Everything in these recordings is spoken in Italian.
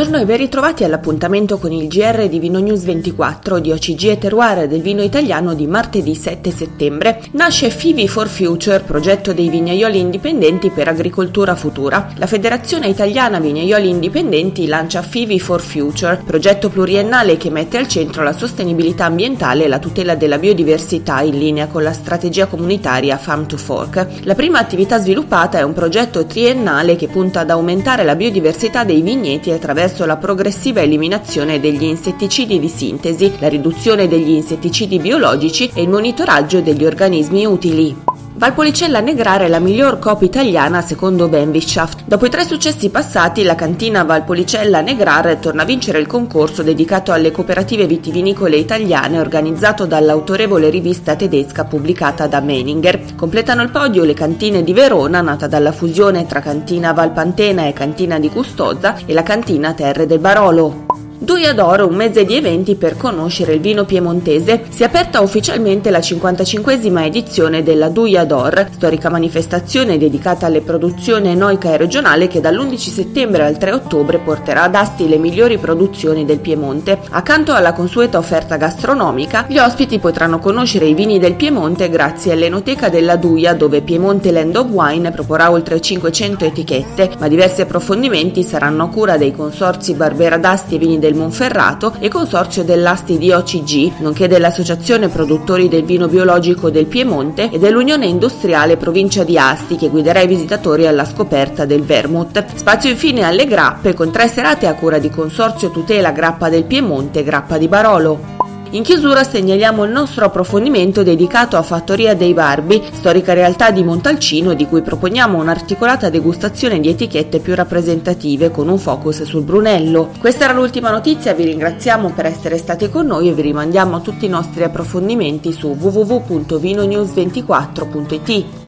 Buongiorno e ben ritrovati all'appuntamento con il GR di Vino News 24 di OCG e Terroir del vino italiano di martedì 7 settembre. Nasce Fivi for Future, progetto dei vignaioli indipendenti per agricoltura futura. La Federazione Italiana Vignaioli Indipendenti lancia Fivi for Future, progetto pluriennale che mette al centro la sostenibilità ambientale e la tutela della biodiversità in linea con la strategia comunitaria Farm to Fork. La prima attività sviluppata è un progetto triennale che punta ad aumentare la biodiversità dei vigneti attraverso la progressiva eliminazione degli insetticidi di sintesi, la riduzione degli insetticidi biologici e il monitoraggio degli organismi utili. Valpolicella Negrare è la miglior coppa italiana secondo Benvischaft. Dopo i tre successi passati, la cantina Valpolicella Negrare torna a vincere il concorso dedicato alle cooperative vitivinicole italiane organizzato dall'autorevole rivista tedesca pubblicata da Meninger. Completano il podio le cantine di Verona, nata dalla fusione tra cantina Valpantena e cantina di Custoza, e la cantina Terre del Barolo. Duia d'Oro, un mese di eventi per conoscere il vino piemontese, si è aperta ufficialmente la 55esima edizione della Duia d'Or, storica manifestazione dedicata alle produzioni enoica e regionale che dall'11 settembre al 3 ottobre porterà ad Asti le migliori produzioni del Piemonte. Accanto alla consueta offerta gastronomica, gli ospiti potranno conoscere i vini del Piemonte grazie all'enoteca della Duia, dove Piemonte Land of Wine proporrà oltre 500 etichette, ma diversi approfondimenti saranno a cura dei consorzi Barbera d'Asti e Vini del Monferrato e consorzio dell'Asti di OCG, nonché dell'Associazione Produttori del Vino Biologico del Piemonte e dell'Unione Industriale Provincia di Asti che guiderà i visitatori alla scoperta del vermouth. Spazio infine alle grappe con tre serate a cura di Consorzio Tutela Grappa del Piemonte e Grappa di Barolo. In chiusura segnaliamo il nostro approfondimento dedicato a Fattoria dei Barbi, storica realtà di Montalcino di cui proponiamo un'articolata degustazione di etichette più rappresentative con un focus sul Brunello. Questa era l'ultima notizia, vi ringraziamo per essere stati con noi e vi rimandiamo a tutti i nostri approfondimenti su www.vinonews24.it.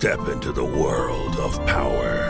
Step into the world of power,